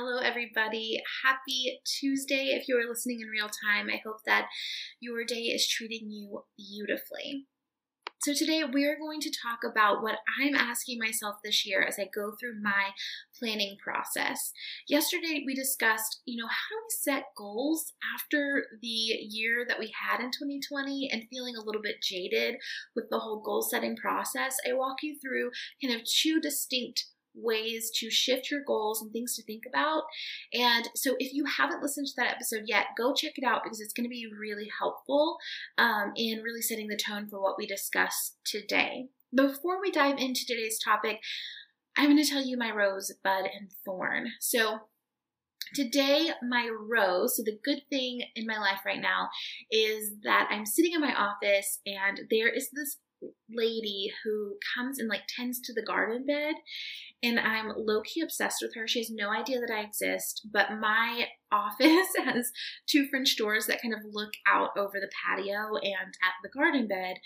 Hello, everybody. Happy Tuesday. If you are listening in real time, I hope that your day is treating you beautifully. So, today we are going to talk about what I'm asking myself this year as I go through my planning process. Yesterday we discussed, you know, how we set goals after the year that we had in 2020 and feeling a little bit jaded with the whole goal setting process. I walk you through kind of two distinct ways to shift your goals and things to think about. And so, if you haven't listened to that episode yet, go check it out because it's going to be really helpful um, in really setting the tone for what we discuss today. Before we dive into today's topic, I'm going to tell you my rose, bud, and thorn. So, Today, my rose, so the good thing in my life right now is that I'm sitting in my office and there is this lady who comes and like tends to the garden bed and I'm low key obsessed with her. She has no idea that I exist, but my office has two French doors that kind of look out over the patio and at the garden bed.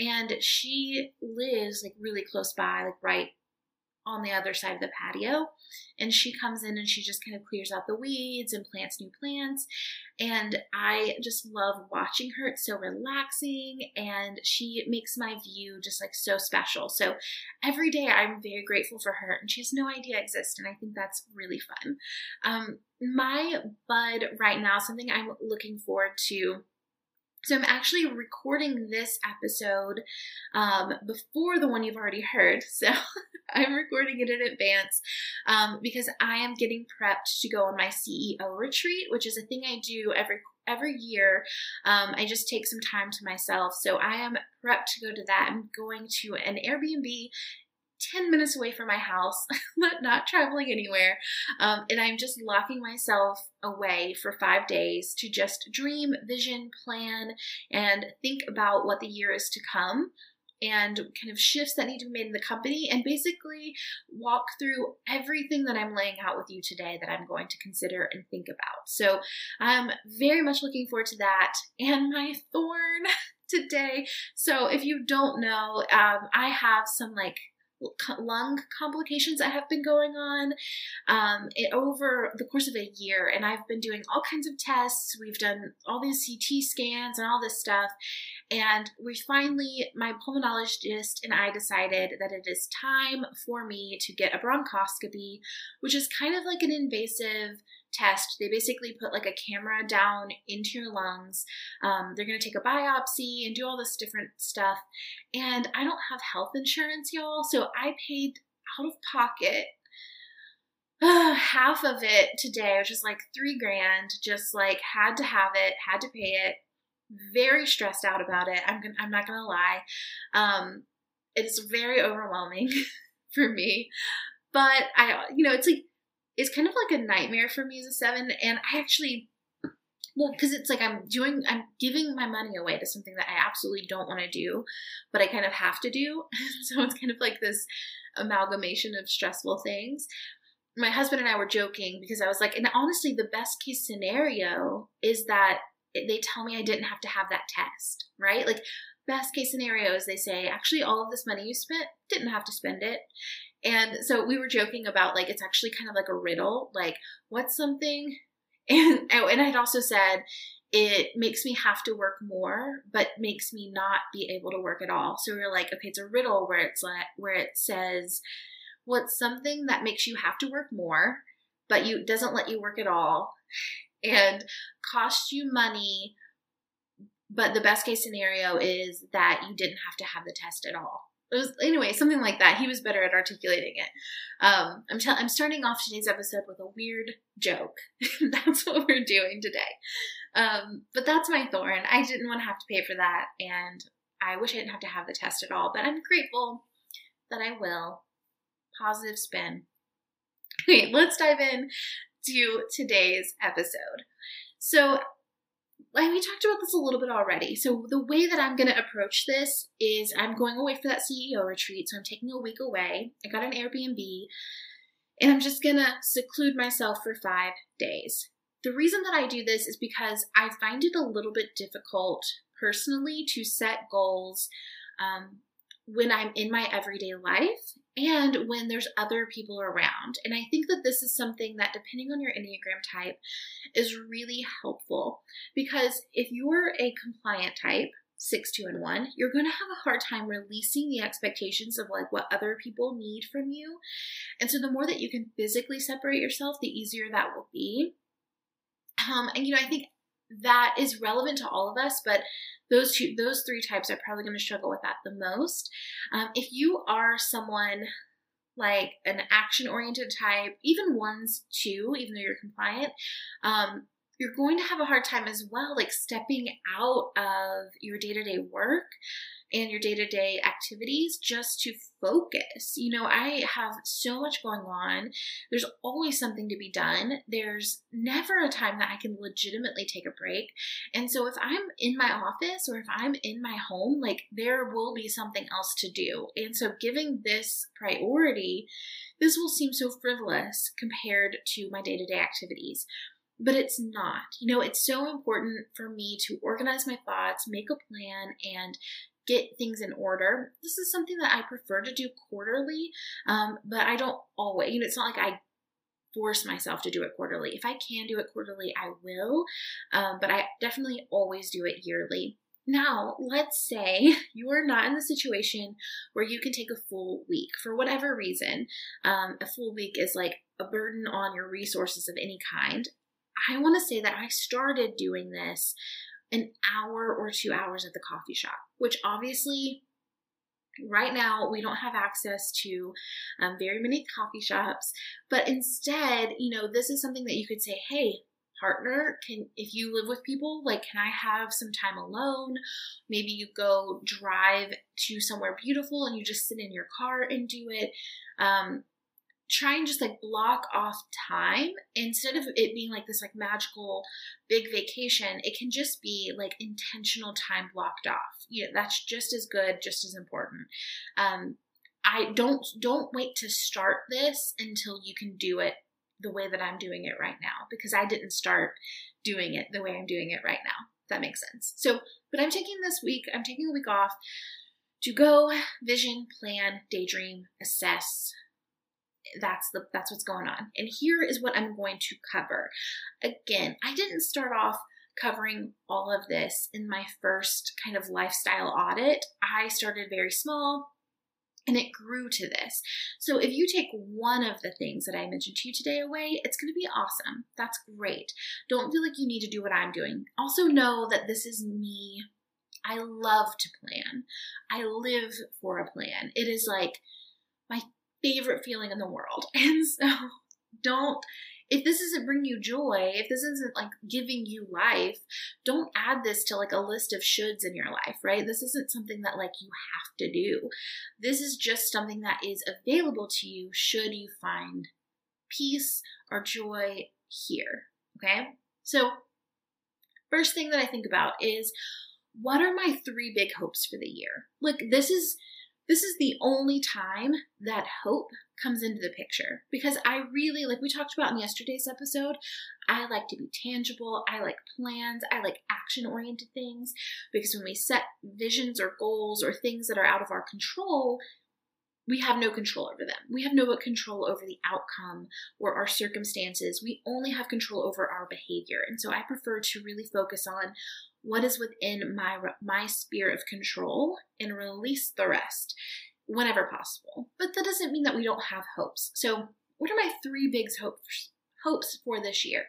And she lives like really close by, like right on the other side of the patio. And she comes in and she just kind of clears out the weeds and plants new plants. And I just love watching her. It's so relaxing and she makes my view just like so special. So every day I'm very grateful for her and she has no idea I exist. And I think that's really fun. Um, my bud right now, something I'm looking forward to so I'm actually recording this episode um, before the one you've already heard. So I'm recording it in advance um, because I am getting prepped to go on my CEO retreat, which is a thing I do every every year. Um, I just take some time to myself. So I am prepped to go to that. I'm going to an Airbnb 10 minutes away from my house, but not traveling anywhere. Um, and I'm just locking myself away for five days to just dream, vision, plan, and think about what the year is to come and kind of shifts that need to be made in the company and basically walk through everything that I'm laying out with you today that I'm going to consider and think about. So I'm very much looking forward to that. And my thorn today. So if you don't know, um, I have some like lung complications that have been going on um, it, over the course of a year. And I've been doing all kinds of tests. We've done all these CT scans and all this stuff. And we finally, my pulmonologist and I decided that it is time for me to get a bronchoscopy, which is kind of like an invasive test. They basically put like a camera down into your lungs. Um, they're going to take a biopsy and do all this different stuff. And I don't have health insurance, y'all. So I paid out of pocket uh, half of it today, which is like three grand. Just like had to have it, had to pay it. Very stressed out about it. I'm gonna, I'm not gonna lie. Um, it's very overwhelming for me, but I, you know, it's like is kind of like a nightmare for me as a seven. And I actually, well, because it's like I'm doing, I'm giving my money away to something that I absolutely don't want to do, but I kind of have to do. so it's kind of like this amalgamation of stressful things. My husband and I were joking because I was like, and honestly, the best case scenario is that they tell me I didn't have to have that test, right? Like, best case scenario is they say, actually, all of this money you spent didn't have to spend it. And so we were joking about like it's actually kind of like a riddle, like what's something and oh, and I'd also said it makes me have to work more, but makes me not be able to work at all. So we are like, okay, it's a riddle where it's like where it says, what's something that makes you have to work more, but you doesn't let you work at all, and cost you money. But the best case scenario is that you didn't have to have the test at all it was anyway something like that. He was better at articulating it. Um, I'm t- I'm starting off today's episode with a weird joke. that's what we're doing today. Um, but that's my thorn. I didn't want to have to pay for that, and I wish I didn't have to have the test at all. But I'm grateful that I will. Positive spin. Okay, let's dive in to today's episode. So, like we talked about this a little bit already. So the way that I'm going to approach this is I'm going away for that CEO retreat. So I'm taking a week away. I got an Airbnb and I'm just going to seclude myself for 5 days. The reason that I do this is because I find it a little bit difficult personally to set goals um, when I'm in my everyday life and when there's other people around. And I think that this is something that, depending on your Enneagram type, is really helpful because if you're a compliant type, six, two, and one, you're going to have a hard time releasing the expectations of like what other people need from you. And so the more that you can physically separate yourself, the easier that will be. Um, and you know, I think that is relevant to all of us, but those two, those three types are probably going to struggle with that the most. Um, if you are someone like an action oriented type, even ones too, even though you're compliant, um, you're going to have a hard time as well, like stepping out of your day to day work and your day to day activities just to focus. You know, I have so much going on. There's always something to be done. There's never a time that I can legitimately take a break. And so if I'm in my office or if I'm in my home, like there will be something else to do. And so giving this priority, this will seem so frivolous compared to my day to day activities but it's not. You know, it's so important for me to organize my thoughts, make a plan, and get things in order. This is something that I prefer to do quarterly, um, but I don't always. You know, it's not like I force myself to do it quarterly. If I can do it quarterly, I will, um, but I definitely always do it yearly. Now, let's say you are not in the situation where you can take a full week for whatever reason. Um, a full week is like a burden on your resources of any kind. I want to say that I started doing this an hour or two hours at the coffee shop, which obviously right now we don't have access to um, very many coffee shops. But instead you know this is something that you could say hey partner can if you live with people like can i have some time alone? Maybe you go drive to somewhere beautiful and you just sit in your car and do it. Um, try and just like block off time instead of it being like this like magical big vacation it can just be like intentional time blocked off. Yeah that's just as good just as important. Um i don't don't wait to start this until you can do it the way that i'm doing it right now because i didn't start doing it the way i'm doing it right now that makes sense. So but i'm taking this week i'm taking a week off to go vision plan daydream assess that's the that's what's going on. And here is what I'm going to cover. Again, I didn't start off covering all of this in my first kind of lifestyle audit. I started very small and it grew to this. So if you take one of the things that I mentioned to you today away, it's going to be awesome. That's great. Don't feel like you need to do what I'm doing. Also know that this is me. I love to plan. I live for a plan. It is like my favorite feeling in the world. And so don't if this isn't bringing you joy, if this isn't like giving you life, don't add this to like a list of shoulds in your life, right? This isn't something that like you have to do. This is just something that is available to you should you find peace or joy here, okay? So, first thing that I think about is what are my three big hopes for the year? Like, this is this is the only time that hope comes into the picture because I really, like we talked about in yesterday's episode, I like to be tangible. I like plans. I like action oriented things because when we set visions or goals or things that are out of our control, we have no control over them. We have no control over the outcome or our circumstances. We only have control over our behavior. And so I prefer to really focus on what is within my my sphere of control and release the rest whenever possible. But that doesn't mean that we don't have hopes. So, what are my three big hopes hopes for this year?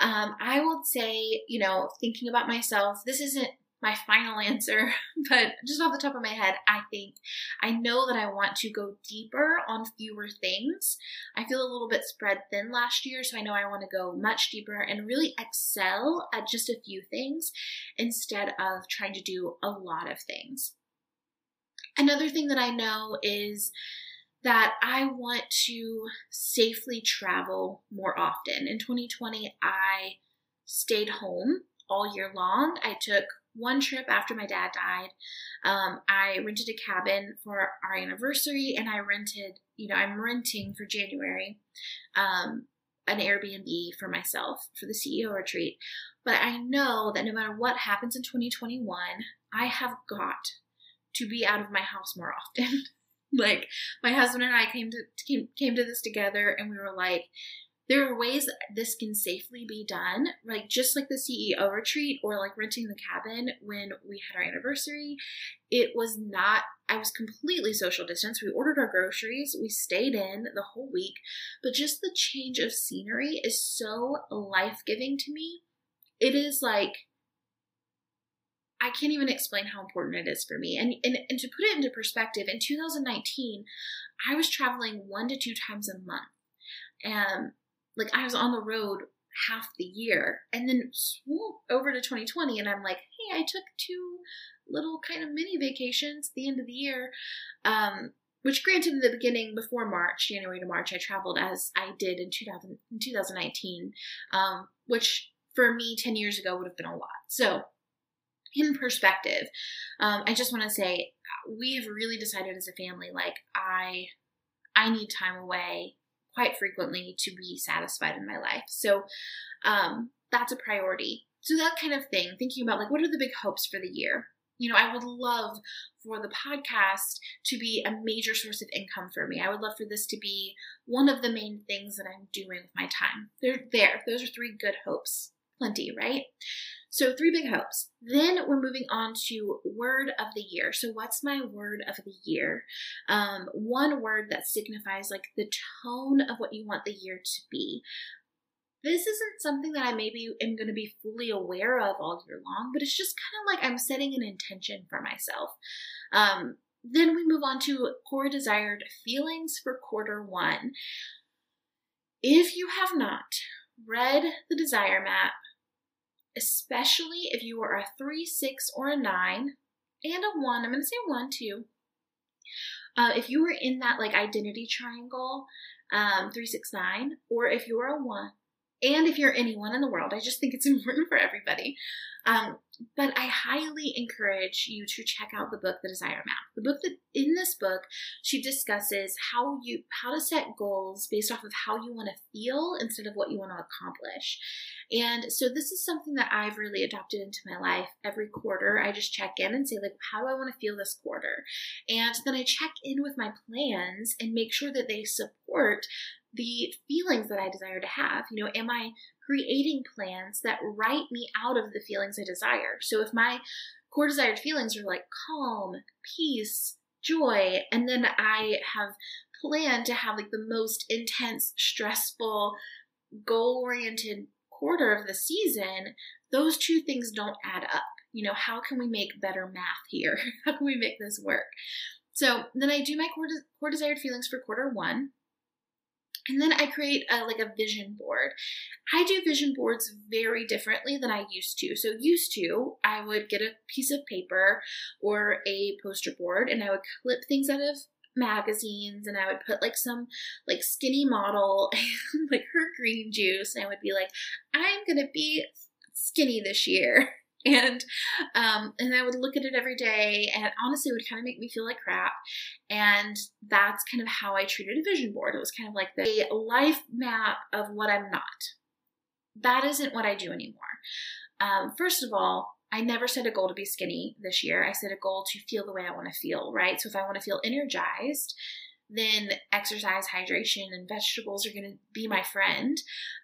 Um, I would say, you know, thinking about myself, this isn't my final answer, but just off the top of my head, I think I know that I want to go deeper on fewer things. I feel a little bit spread thin last year, so I know I want to go much deeper and really excel at just a few things instead of trying to do a lot of things. Another thing that I know is that I want to safely travel more often. In 2020, I stayed home all year long. I took one trip after my dad died. Um, I rented a cabin for our anniversary, and I rented, you know, I'm renting for January um, an Airbnb for myself for the CEO retreat. But I know that no matter what happens in 2021, I have got to be out of my house more often. like my husband and I came to came, came to this together, and we were like, there are ways that this can safely be done, like just like the CEO retreat or like renting the cabin when we had our anniversary. It was not, I was completely social distance. We ordered our groceries, we stayed in the whole week, but just the change of scenery is so life giving to me. It is like, I can't even explain how important it is for me. And, and, and to put it into perspective, in 2019, I was traveling one to two times a month. And like I was on the road half the year and then swoop over to 2020 and I'm like, hey, I took two little kind of mini vacations at the end of the year. Um, which granted in the beginning before March, January to March, I traveled as I did in 2000, in 2019, um, which for me 10 years ago would have been a lot. So in perspective, um, I just want to say we have really decided as a family, like I, I need time away quite frequently to be satisfied in my life. So um, that's a priority. So that kind of thing, thinking about like what are the big hopes for the year? You know, I would love for the podcast to be a major source of income for me. I would love for this to be one of the main things that I'm doing with my time. They're there. Those are three good hopes. Plenty, right? So, three big hopes. Then we're moving on to word of the year. So, what's my word of the year? Um, one word that signifies like the tone of what you want the year to be. This isn't something that I maybe am going to be fully aware of all year long, but it's just kind of like I'm setting an intention for myself. Um, then we move on to core desired feelings for quarter one. If you have not read the desire map, especially if you are a 3, 6, or a 9, and a 1. I'm going to say 1 too. Uh, if you were in that like identity triangle, um, 3, 6, 9, or if you're a 1, and if you're anyone in the world, I just think it's important for everybody. Um, but I highly encourage you to check out the book, The Desire Map. The book that in this book, she discusses how you how to set goals based off of how you want to feel instead of what you want to accomplish. And so this is something that I've really adopted into my life. Every quarter, I just check in and say like, how do I want to feel this quarter? And then I check in with my plans and make sure that they support the feelings that I desire to have. You know, am I creating plans that write me out of the feelings I desire? So if my core desired feelings are like calm, peace, joy, and then I have planned to have like the most intense, stressful, goal oriented quarter of the season, those two things don't add up. You know, how can we make better math here? how can we make this work? So then I do my core, de- core desired feelings for quarter one. And then I create a, like a vision board. I do vision boards very differently than I used to. So, used to, I would get a piece of paper or a poster board and I would clip things out of magazines and I would put like some like skinny model like her green juice and I would be like I'm going to be skinny this year and um, and I would look at it every day, and honestly, it would kind of make me feel like crap. And that's kind of how I treated a vision board. It was kind of like the life map of what I'm not. That isn't what I do anymore. Um, first of all, I never set a goal to be skinny this year. I set a goal to feel the way I want to feel, right? So if I want to feel energized, then exercise, hydration, and vegetables are going to be my friend.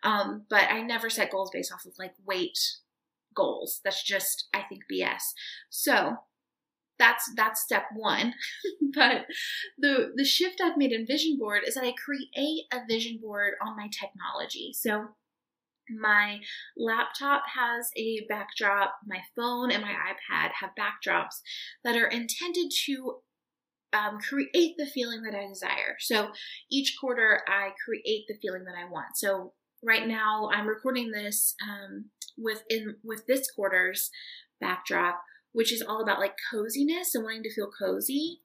Um, but I never set goals based off of like weight goals. That's just, I think, BS. So that's that's step one. but the the shift I've made in Vision Board is that I create a vision board on my technology. So my laptop has a backdrop, my phone and my iPad have backdrops that are intended to um, create the feeling that I desire. So each quarter, I create the feeling that I want. So right now, I'm recording this um, with in with this quarter's backdrop which is all about like coziness and wanting to feel cozy.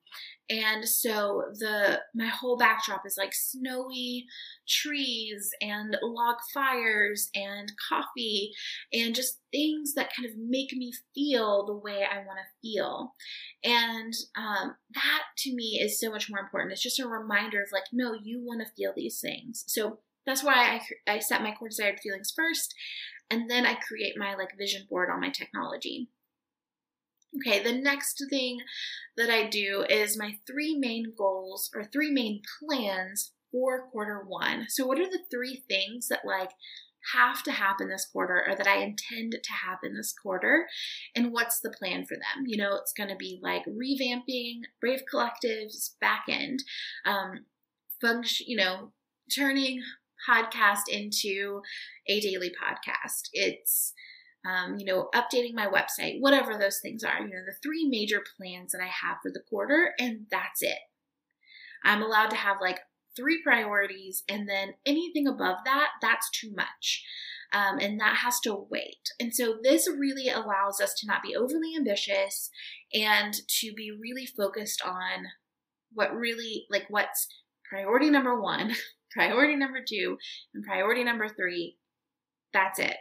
And so the my whole backdrop is like snowy trees and log fires and coffee and just things that kind of make me feel the way I want to feel. And um, that to me is so much more important. It's just a reminder of like, no, you want to feel these things. So that's why I, I set my core desired feelings first and then I create my like vision board on my technology. Okay, the next thing that I do is my three main goals or three main plans for quarter one. So, what are the three things that like have to happen this quarter or that I intend to happen this quarter? And what's the plan for them? You know, it's going to be like revamping Brave Collective's back end, um, function, you know, turning podcast into a daily podcast. It's um, you know, updating my website, whatever those things are. You know, the three major plans that I have for the quarter, and that's it. I'm allowed to have like three priorities, and then anything above that, that's too much. Um, and that has to wait. And so this really allows us to not be overly ambitious and to be really focused on what really, like, what's priority number one, priority number two, and priority number three. That's it.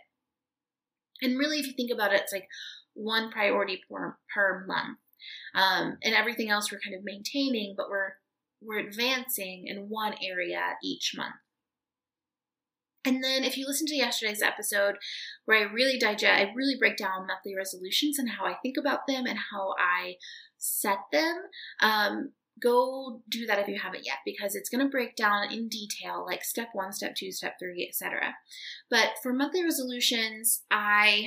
And really, if you think about it, it's like one priority per, per month. Um, and everything else we're kind of maintaining, but we're we're advancing in one area each month. And then if you listen to yesterday's episode where I really digest, I really break down monthly resolutions and how I think about them and how I set them, um, go do that if you haven't yet because it's going to break down in detail like step 1 step 2 step 3 etc but for monthly resolutions i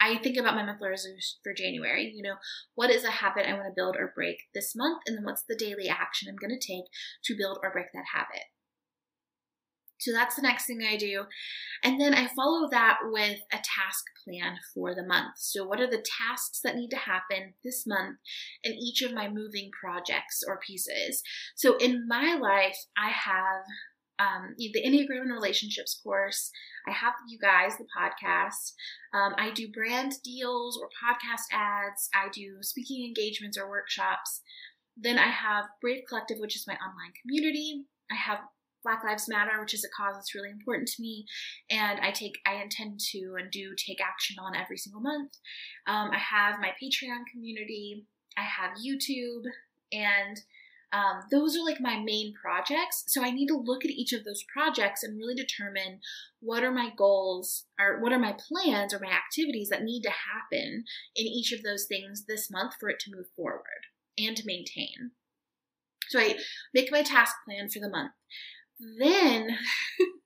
i think about my monthly resolution for january you know what is a habit i want to build or break this month and then what's the daily action i'm going to take to build or break that habit so that's the next thing I do. And then I follow that with a task plan for the month. So, what are the tasks that need to happen this month in each of my moving projects or pieces? So, in my life, I have um, the Enneagram and Relationships course. I have you guys, the podcast. Um, I do brand deals or podcast ads. I do speaking engagements or workshops. Then I have Brave Collective, which is my online community. I have Black Lives Matter, which is a cause that's really important to me, and I take I intend to and do take action on every single month. Um, I have my Patreon community, I have YouTube, and um, those are like my main projects. So I need to look at each of those projects and really determine what are my goals or what are my plans or my activities that need to happen in each of those things this month for it to move forward and to maintain. So I make my task plan for the month. Then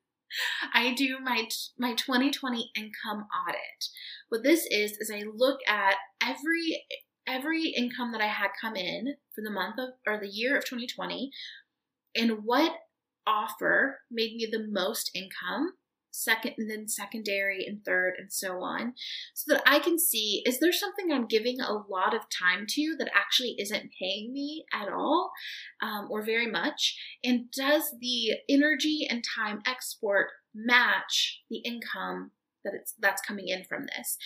I do my my 2020 income audit. What this is is I look at every every income that I had come in for the month of or the year of 2020 and what offer made me the most income second and then secondary and third and so on so that i can see is there something i'm giving a lot of time to that actually isn't paying me at all um, or very much? And does the energy and time export match the income that it's that's coming in from this.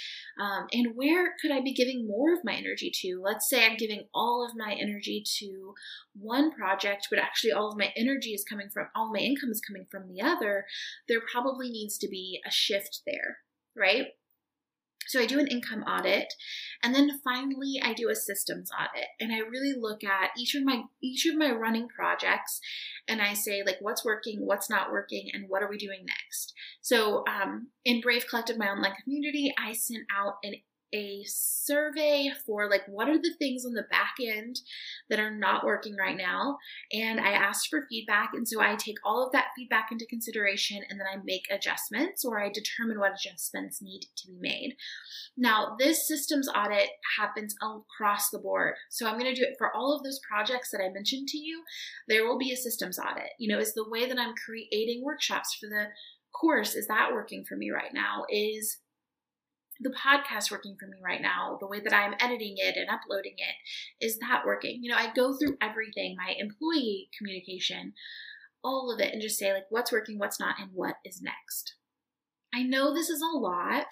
Um, and where could i be giving more of my energy to? Let's say i'm giving all of my energy to one project but actually all of my energy is coming from all my income is coming from the other there probably needs to be a shift there right so I do an income audit and then finally I do a systems audit and I really look at each of my each of my running projects and I say like what's working, what's not working and what are we doing next. So um, in Brave Collective my online community, I sent out an a survey for like what are the things on the back end that are not working right now. And i asked for feedback and so i take all of that feedback into consideration and then i make adjustments or i determine what adjustments need to be made. Now this systems audit happens across the board. So i'm going to do it for all of those projects that i mentioned to you. There will be a systems audit. You know is the way that i'm creating workshops for the course is that working for me right now? Is the podcast working for me right now, the way that I'm editing it and uploading it, is that working? You know, I go through everything, my employee communication, all of it, and just say, like, what's working, what's not, and what is next. I know this is a lot.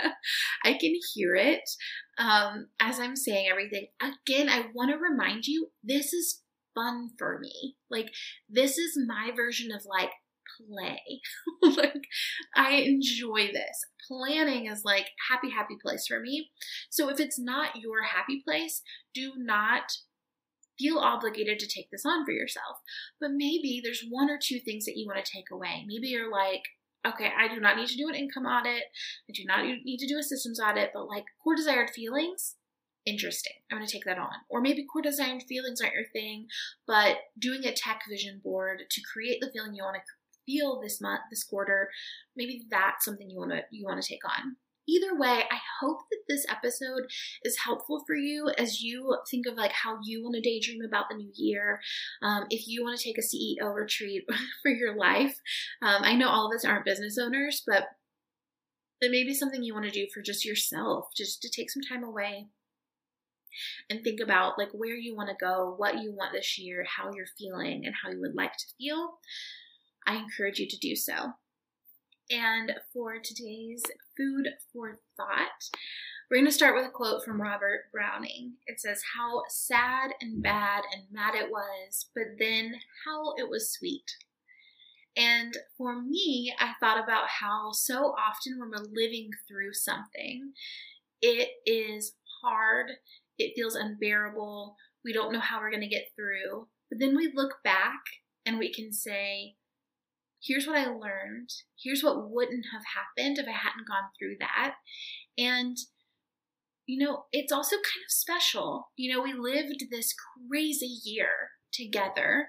I can hear it um, as I'm saying everything. Again, I want to remind you this is fun for me. Like, this is my version of like play. like, I enjoy this. Planning is like happy, happy place for me. So if it's not your happy place, do not feel obligated to take this on for yourself. But maybe there's one or two things that you want to take away. Maybe you're like, okay, I do not need to do an income audit. I do not need to do a systems audit, but like core desired feelings, interesting. I'm going to take that on. Or maybe core desired feelings aren't your thing, but doing a tech vision board to create the feeling you want to feel this month, this quarter, maybe that's something you want to you want to take on either way, I hope that this episode is helpful for you as you think of like how you want to daydream about the new year. Um, if you want to take a CEO retreat for your life, um, I know all of us aren't business owners, but it may be something you want to do for just yourself, just to take some time away and think about like where you want to go, what you want this year, how you're feeling, and how you would like to feel. I encourage you to do so. And for today's food for thought, we're going to start with a quote from Robert Browning. It says, How sad and bad and mad it was, but then how it was sweet. And for me, I thought about how so often when we're living through something, it is hard, it feels unbearable, we don't know how we're going to get through. But then we look back and we can say, here's what I learned. Here's what wouldn't have happened if I hadn't gone through that. And, you know, it's also kind of special. You know, we lived this crazy year together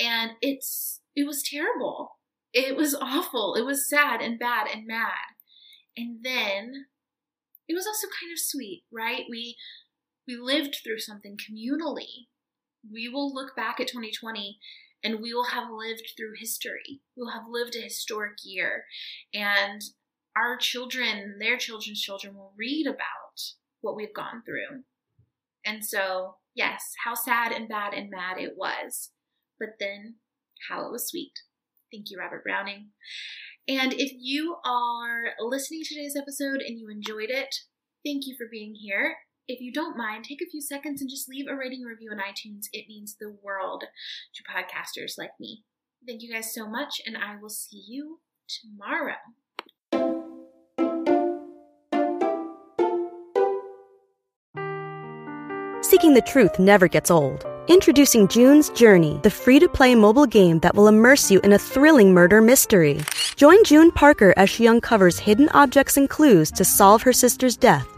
and it's, it was terrible. It was awful. It was sad and bad and mad. And then it was also kind of sweet, right? We, we lived through something communally. We will look back at 2020 and we will have lived through history. We'll have lived a historic year. And our children, their children's children, will read about what we've gone through. And so, yes, how sad and bad and mad it was, but then how it was sweet. Thank you, Robert Browning. And if you are listening to today's episode and you enjoyed it, thank you for being here. If you don't mind, take a few seconds and just leave a rating review on iTunes. It means the world to podcasters like me. Thank you guys so much, and I will see you tomorrow. Seeking the truth never gets old. Introducing June's Journey, the free to play mobile game that will immerse you in a thrilling murder mystery. Join June Parker as she uncovers hidden objects and clues to solve her sister's death